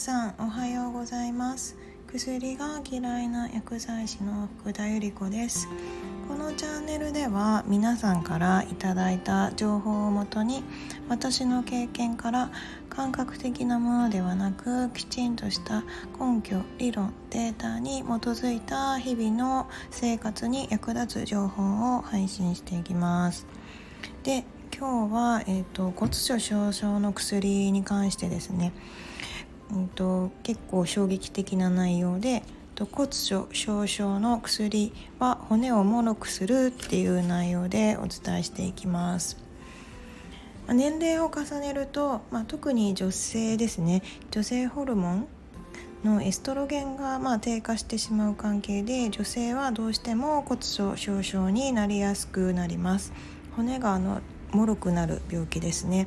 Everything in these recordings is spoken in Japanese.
さんおはようございます。薬が嫌いな薬剤師の福田由里子です。このチャンネルでは皆さんからいただいた情報をもとに私の経験から感覚的なものではなくきちんとした根拠理論データに基づいた日々の生活に役立つ情報を配信していきます。で今日は、えーと、骨粗しょう症の薬に関してですね、えーと、結構衝撃的な内容で骨粗しょう症の薬は骨をもろくするっていう内容でお伝えしていきます。年齢を重ねると、まあ、特に女性ですね女性ホルモンのエストロゲンがま低下してしまう関係で女性はどうしても骨粗しょう症になりやすくなります骨があの脆くなる病気ですね。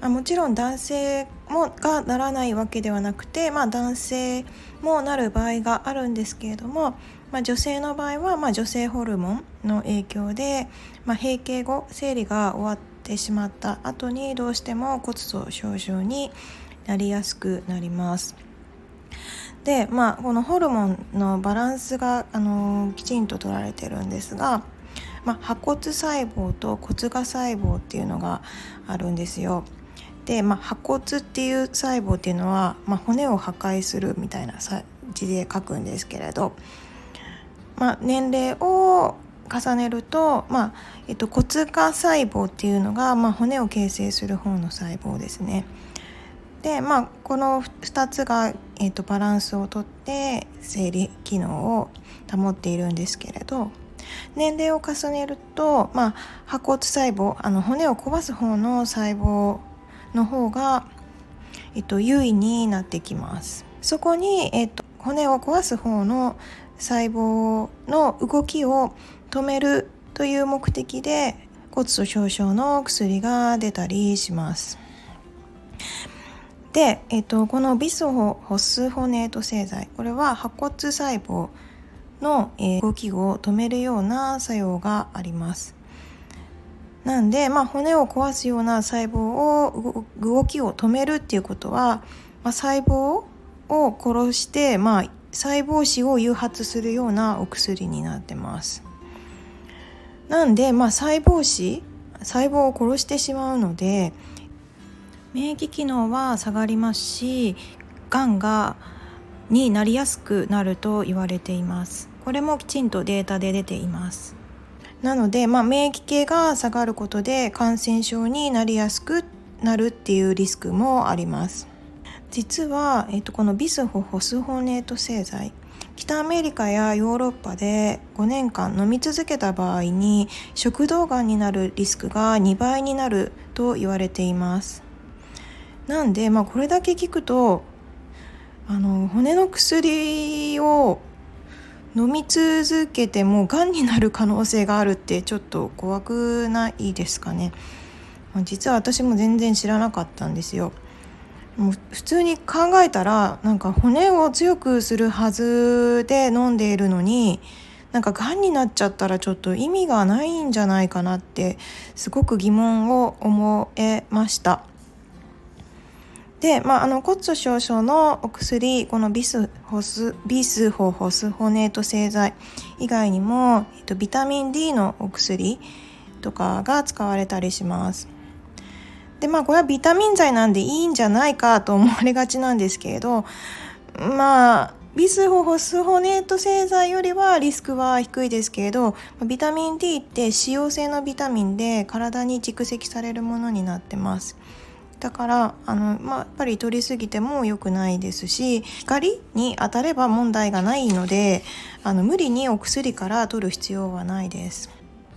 あもちろん男性もがならないわけではなくて、まあ、男性もなる場合があるんですけれども、まあ、女性の場合は、まあ、女性ホルモンの影響で、まあ、閉経後生理が終わってしまった後にどうしても骨粗しょう症になりやすくなります。でまあこのホルモンのバランスが、あのきちんと取られてるんですがまあ、破骨細胞と骨芽細胞っていうのがあるんですよ。で、まあ、破骨っていう細胞っていうのは、まあ、骨を破壊するみたいな字で書くんですけれど、まあ、年齢を重ねると、まあえっと、骨化細胞っていうのが、まあ、骨を形成する方の細胞ですね。でまあこの2つが、えっと、バランスをとって生理機能を保っているんですけれど年齢を重ねると、まあ、破骨細胞あの骨を壊す方の細胞の方が、えっと、優位になってきますそこに、えっと、骨を壊す方の細胞の動きを止めるという目的で骨粗しょう症の薬が出たりしますで、えっと、このビスホホスホネート製剤これは破骨細胞の動きを止めるような作用があります。なんで、まあ、骨を壊すような細胞を動きを止めるっていうことは、まあ、細胞を殺して、まあ、細胞死を誘発するようなお薬になってます。なんで、まあ、細胞死細胞を殺してしまうので免疫機能は下がりますしがんがになりやすくなると言われていますこれもきちんとデータで出ていますなので、まあ、免疫系が下がることで感染症になりやすくなるっていうリスクもあります。実は、えっと、このビスホホスホネート製剤北アメリカやヨーロッパで5年間飲み続けた場合に食道がんになるリスクが2倍になると言われています。なんで、まあ、これだけ聞くとあの骨の薬を飲み続けてもがんになる可能性があるってちょっと怖くないですかね。実は私も全然知らなかったんですよ。もう普通に考えたらなんか骨を強くするはずで飲んでいるのになんかがんになっちゃったらちょっと意味がないんじゃないかなってすごく疑問を思えました。で、まあ、あの骨粗しょう症のお薬このビスホスビスホホスホネート製剤以外にも、えっと、ビタミン D のお薬とかが使われたりします。でまあこれはビタミン剤なんでいいんじゃないかと思われがちなんですけれどまあビスホホスホネート製剤よりはリスクは低いですけれどビタミン D って脂溶性のビタミンで体に蓄積されるものになってます。だからあの、まあ、やっぱり取りすぎても良くないですし光に当たれば問題がないのであの無理にお薬から取る必要はないです。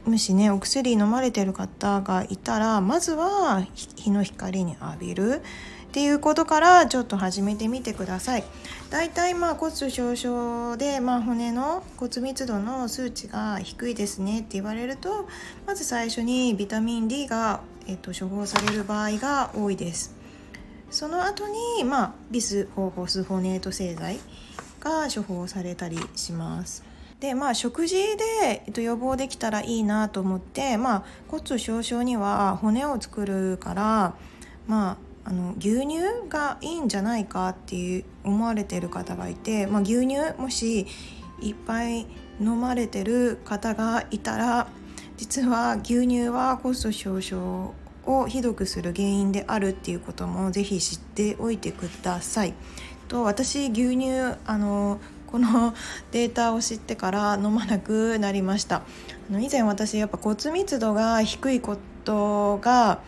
もしねお薬飲まれてる方がいたらまずは日の光に浴びるっていうことからちょっと始めてみてください。だいたいまあ骨粗しょう症で、まあ、骨の骨密度の数値が低いですねって言われるとまず最初にビタミン D がえっと、処方される場合が多いです。その後に、まあ、ビスホースホネート製剤が処方されたりします。でまあ食事で、えっと、予防できたらいいなと思って、まあ、骨粗しょう症には骨を作るから、まあ、あの牛乳がいいんじゃないかっていう思われてる方がいて、まあ、牛乳もしいっぱい飲まれてる方がいたら実は牛乳はコスト少々をひどくする原因であるっていうこともぜひ知っておいてください。と私牛乳あのこのデータを知ってから飲まなくなりましたあの以前私やっぱ骨密度が低いことが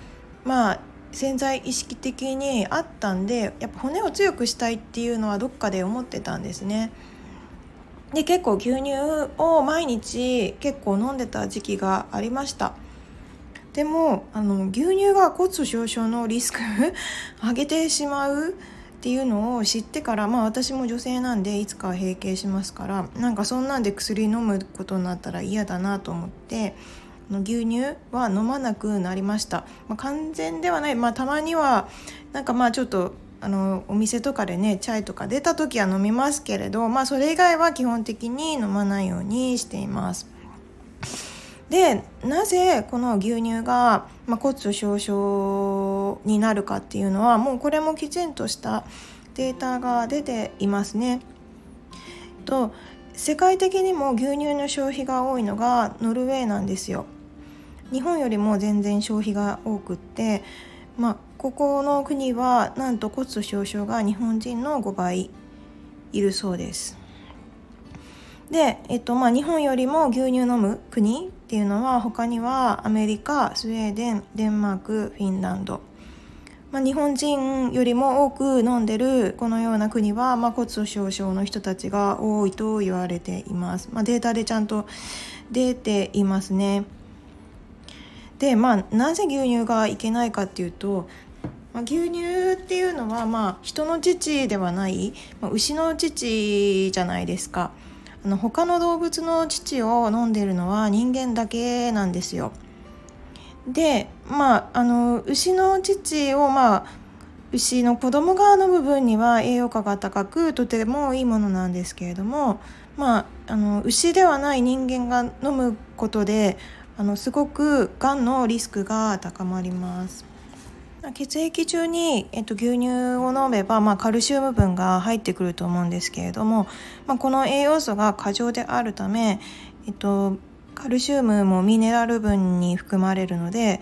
まあ潜在意識的にあったんでやっぱ骨を強くしたいっていうのはどっかで思ってたんですね。で結構牛乳を毎日結構飲んでた時期がありましたでもあの牛乳が骨粗しょう症のリスク 上げてしまうっていうのを知ってからまあ私も女性なんでいつかは閉経しますからなんかそんなんで薬飲むことになったら嫌だなと思っての牛乳は飲まなくなりました、まあ、完全ではない、まあ、たまにはなんかまあちょっとあのお店とかでねチャイとか出た時は飲みますけれど、まあ、それ以外は基本的に飲まないようにしています。でなぜこの牛乳が、まあ、骨粗しょう症になるかっていうのはもうこれもきちんとしたデータが出ていますね。と世界的にも牛乳の消費が多いのがノルウェーなんですよ。日本よりも全然消費が多くってまあここの国はなんと骨粗しょう症が日本人の5倍いるそうです。で、えっとまあ、日本よりも牛乳飲む国っていうのは他にはアメリカスウェーデンデンマークフィンランド、まあ、日本人よりも多く飲んでるこのような国は、まあ、骨粗しょう症の人たちが多いと言われています、まあ、データでちゃんと出ていますね。でまあなぜ牛乳がいけないかっていうとまあ、牛乳っていうのは、まあ、人の乳ではない、まあ、牛の乳じゃないですか。あの他の動物の乳を飲んでるのは人間だけなんですよ。でまああの牛の乳をまあ牛の子供が飲む分には栄養価が高くとてもいいものなんですけれどもまああの牛ではない人間が飲むことであのすごくがんのリスクが高まります。血液中に、えっと、牛乳を飲めば、まあ、カルシウム分が入ってくると思うんですけれども、まあ、この栄養素が過剰であるため、えっと、カルシウムもミネラル分に含まれるので、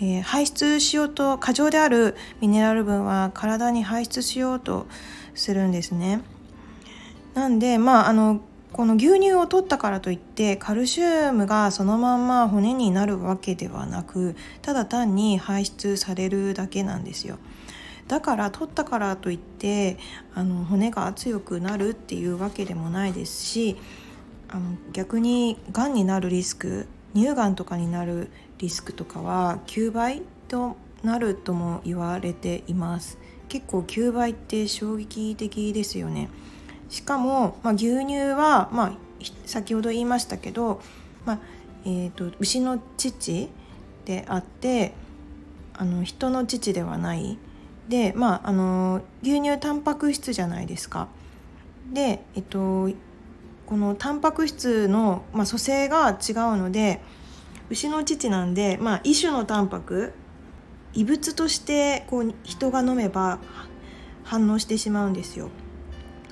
えー、排出しようと過剰であるミネラル分は体に排出しようとするんですね。なんでまああのこの牛乳を取ったからといってカルシウムがそのまんま骨になるわけではなくただ単に排出されるだけなんですよ。だから取ったからといってあの骨が強くなるっていうわけでもないですしあの逆にがんになるリスク乳がんとかになるリスクとかは9倍となるとも言われています。結構9倍って衝撃的ですよね。しかも、まあ、牛乳は、まあ、先ほど言いましたけど、まあえーと、牛の乳であってあの人の乳ではないでまああの牛乳タンパク質じゃないですか。で、えっと、このタンパク質の、まあ、組成が違うので牛の乳なんで、まあ、一種のタンパク異物としてこう人が飲めば反応してしまうんですよ。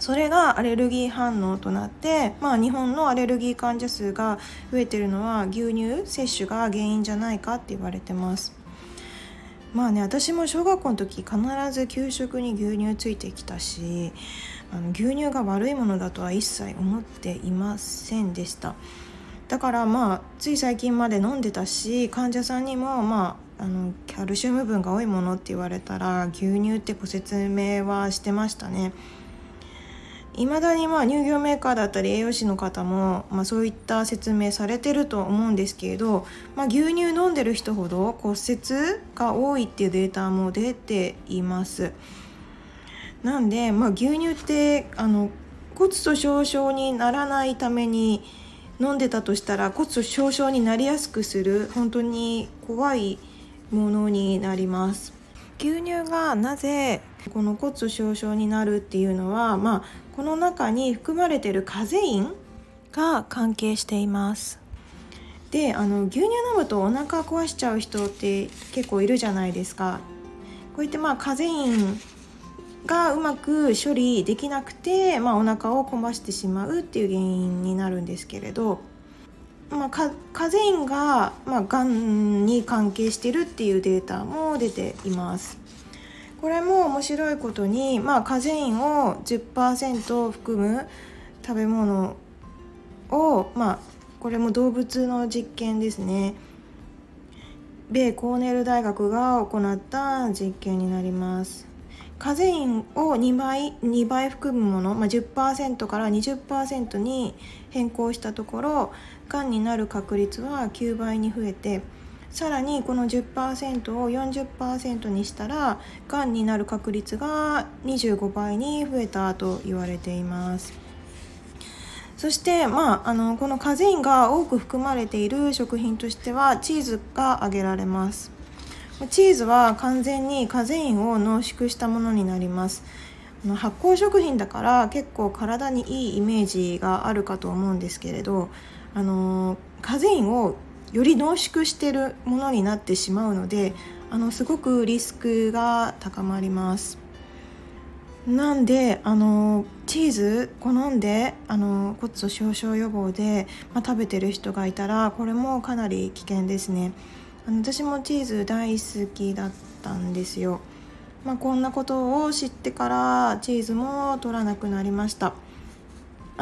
それがアレルギー反応となって、まあ、日本のアレルギー患者数が増えてるのは牛乳摂取が原因じゃないかって言われてます。まあね私も小学校の時必ず給食に牛乳ついてきたしあの牛乳が悪いものだとは一切思っていませんでしただからまあつい最近まで飲んでたし患者さんにもまああのカルシウム分が多いものって言われたら牛乳ってご説明はしてましたね。いまだにまあ乳業メーカーだったり栄養士の方も、まあ、そういった説明されてると思うんですけれど、まあ、牛乳飲んでる人ほど骨折が多いっていうデータも出ています。なんで、まあ、牛乳ってあの骨粗しょう症にならないために飲んでたとしたら骨粗しょう症になりやすくする本当に怖いものになります。牛乳がなぜこの骨粗しょう症になるっていうのは、まあ、この中に含まれてるカゼインが関係していますであの牛乳飲むとお腹壊しちゃう人って結構いるじゃないですかこうやってまあカゼインがうまく処理できなくて、まあ、お腹を壊してしまうっていう原因になるんですけれど、まあ、カゼインが、まあ、がんに関係してるっていうデータも出ています。これも面白いことに、まあ、カゼインを10%含む食べ物を、まあ、これも動物の実験ですね。米コーネル大学が行った実験になります。カゼインを2倍 ,2 倍含むもの、まあ、10%から20%に変更したところがんになる確率は9倍に増えてさらにこの10%を40%にしたらがんになる確率が25倍に増えたと言われています。そして、まあ、あのこのカゼインが多く含まれている食品としてはチーズが挙げられます。チーズは完全にカゼインを濃縮したものになります。発酵食品だから結構体にいいイメージがあるかと思うんですけれどあのカゼインをより濃縮してるものになってしまうのであのすごくリスクが高まります。なんであのチーズ好んであの骨粗しょう症予防で、まあ、食べてる人がいたらこれもかなり危険ですね。あの私もチーズ大好きだったんですよ、まあ、こんなことを知ってからチーズも取らなくなりました。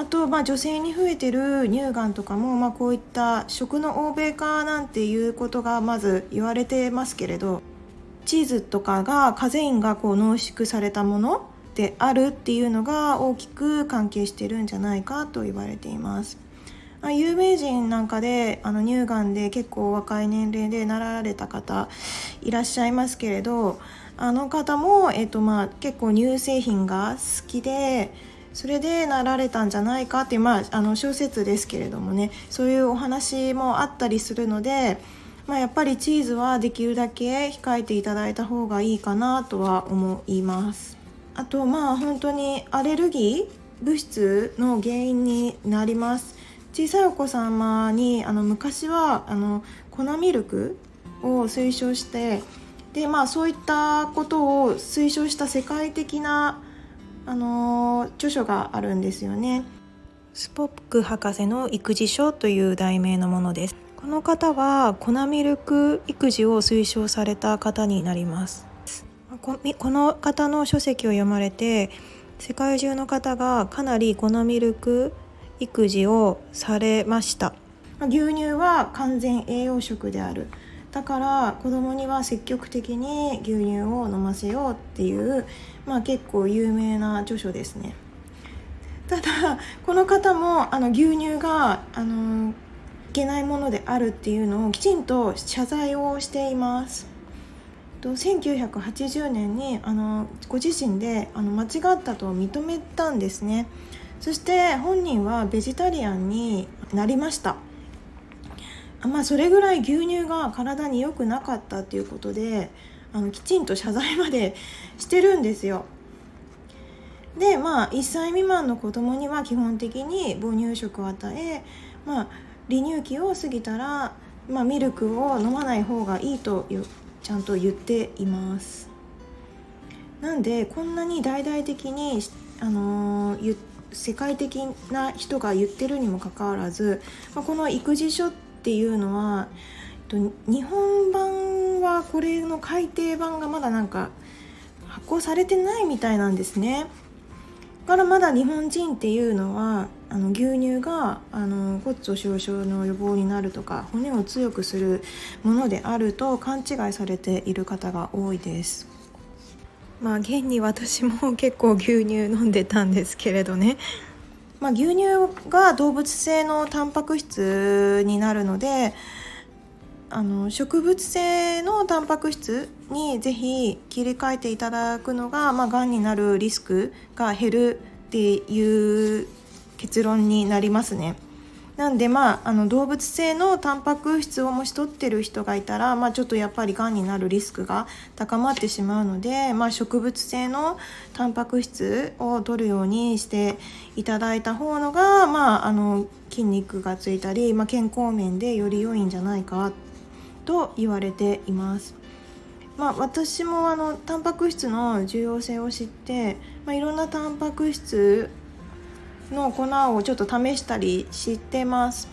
あと、まあ、女性に増えてる乳がんとかも、まあ、こういった食の欧米化なんていうことがまず言われてますけれどチーズとかがカゼインがこう濃縮されたものであるっていうのが大きく関係してるんじゃないかと言われています。有名人なんかであの乳がんで結構若い年齢でなられた方いらっしゃいますけれどあの方も、えーとまあ、結構乳製品が好きでそれでなられたんじゃないかっていう、まあ、あの小説ですけれどもねそういうお話もあったりするので、まあ、やっぱりチーズはできるだけ控えていただいた方がいいかなとは思います。あとまあ本当にアレルギー物質の原因になります小さいお子様にあの昔はあの粉ミルクを推奨してでまあそういったことを推奨した世界的なあの著書があるんですよね。スポック博士の育児書という題名のものです。この方は粉ミルク育児を推奨された方になります。この方の書籍を読まれて世界中の方がかなり粉ミルク育児をされました牛乳は完全栄養食であるだから子供には積極的に牛乳を飲ませようっていう、まあ、結構有名な著書ですね。ただこの方もあの牛乳があのいけないものであるっていうのをきちんと謝罪をしています。1980年にあのご自身であの間違ったと認めたんですね。そして本人はベジタリアンになりました。まあ、それぐらい牛乳が体に良くなかったっていうことであのきちんと謝罪までしてるんですよ。でまあ1歳未満の子供には基本的に母乳食を与え、まあ、離乳期を過ぎたら、まあ、ミルクを飲まない方がいいとちゃんと言っています。なんでこんなに大々的に、あのー、世界的な人が言ってるにもかかわらず、まあ、この育児書ってっていうのは日本版はこれの改訂版がまだなんか発行されてないみたいなんですね。からまだ日本人っていうのはあの牛乳があの骨粗しょう症の予防になるとか骨を強くするものであると勘違いされている方が多いです。まあ現に私も結構牛乳飲んでたんですけれどねまあ、牛乳が動物性のタンパク質になるのであの植物性のタンパク質にぜひ切り替えていただくのが、まあ、がんになるリスクが減るっていう結論になりますね。なんでまああの動物性のタンパク質をもし取ってる人がいたら、まあ、ちょっとやっぱりがんになるリスクが高まってしまうので、まあ、植物性のタンパク質を取るようにしていただいた方のが、まあ、あの筋肉がついたり、まあ、健康面でより良いんじゃないかと言われています。まあ、私もあのタンパク質の重要性を知って、まあ、いろんなタンパク質の粉をちょっと試したりしてます。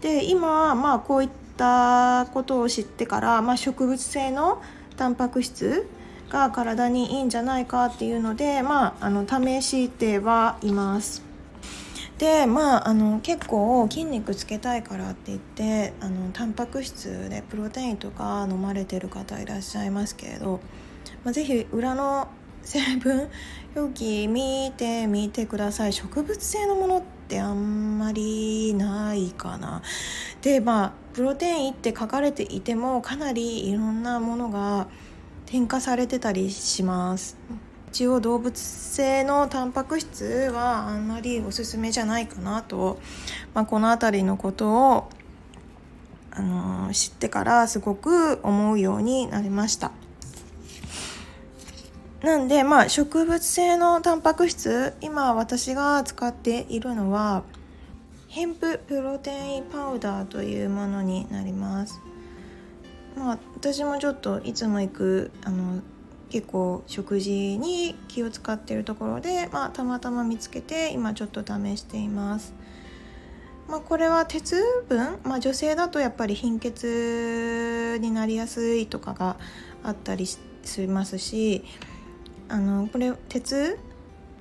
で今まあこういったことを知ってから、まあ、植物性のタンパク質が体にいいんじゃないかっていうので、まあ、あの試してはいます。でまああの結構筋肉つけたいからって言ってあのタンパク質でプロテインとか飲まれてる方いらっしゃいますけれど、まあ、是非裏の成分表記見てみてください。植物性のものってあんまりないかな。でまあプロテインって書かれていてもかなりいろんなものが添加されてたりします。一応動物性のタンパク質はあんまりおすすめじゃないかなと、まあ、この辺りのことを、あのー、知ってからすごく思うようになりました。なんでまあ植物性のタンパク質今私が使っているのはヘンププロテインパウダーというものになります。まあ私もちょっといつも行くあの結構食事に気を使っているところで、まあ、たまたま見つけて今ちょっと試しています。まあ、これは鉄分、まあ、女性だとやっぱり貧血になりやすいとかがあったりしますしあのこれ鉄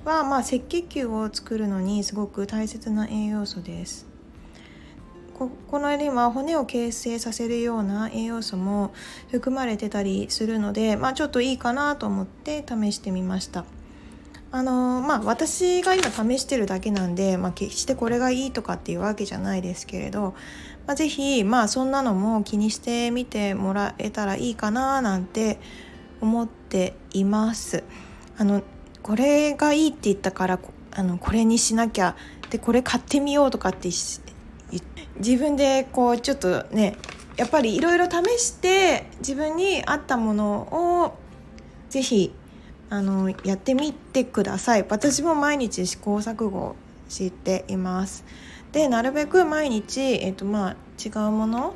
はまあ赤血球を作るのにすごく大切な栄養素です。ここのには骨を形成させるような栄養素も含まれてたりするので、まあ、ちょっといいかなと思って試してみました。あのまあ、私が今試してるだけなんで、まあ、決してこれがいいとかっていうわけじゃないですけれど、まあ、是非、まあ、そんなのも気にしてみてもらえたらいいかななんて思っています。あのこれがいいって言ったからあのこれにしなきゃでこれ買ってみようとかって自分でこうちょっとねやっぱりいろいろ試して自分に合ったものを是非あのやってみてください私も毎日試行錯誤していますでなるべく毎日、えーとまあ、違うもの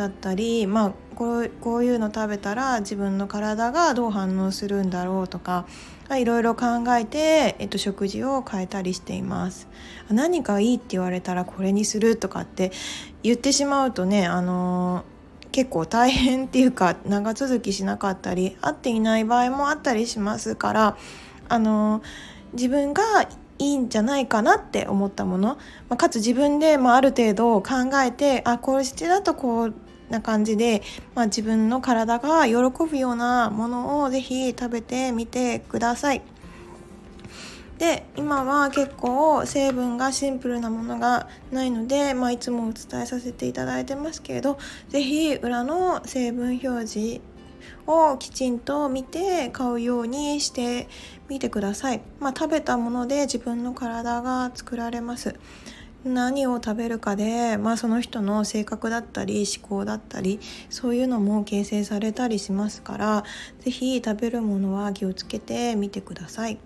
だったり、まあ、こうこういうの食べたら自分の体がどう反応するんだろうとかいろいろ考えて、えっと、食事を変えたりしています。何かいいって言われたらこれにするとかって言ってしまうとねあの結構大変っていうか長続きしなかったり合っていない場合もあったりしますからあの自分がいいんじゃないかなって思ったもの、まあ、かつ自分で、まあ、ある程度考えてあこうしてだとこうな感じで、まあ、自分の体が喜ぶようなものをぜひ食べてみてください。で今は結構成分がシンプルなものがないので、まあ、いつもお伝えさせていただいてますけれど是非裏の成分表示をきちんと見て買うようにしてみてください。まあ、食べたもので自分の体が作られます。何を食べるかで、まあ、その人の性格だったり思考だったりそういうのも形成されたりしますから是非食べるものは気をつけてみてください。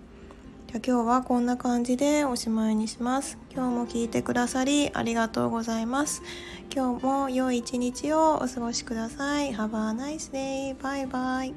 じゃあ今日はこんな感じでおしまいにします。今日も聞いてくださりありがとうございます。今日も良い一日をお過ごしください。Have a nice day. Bye bye.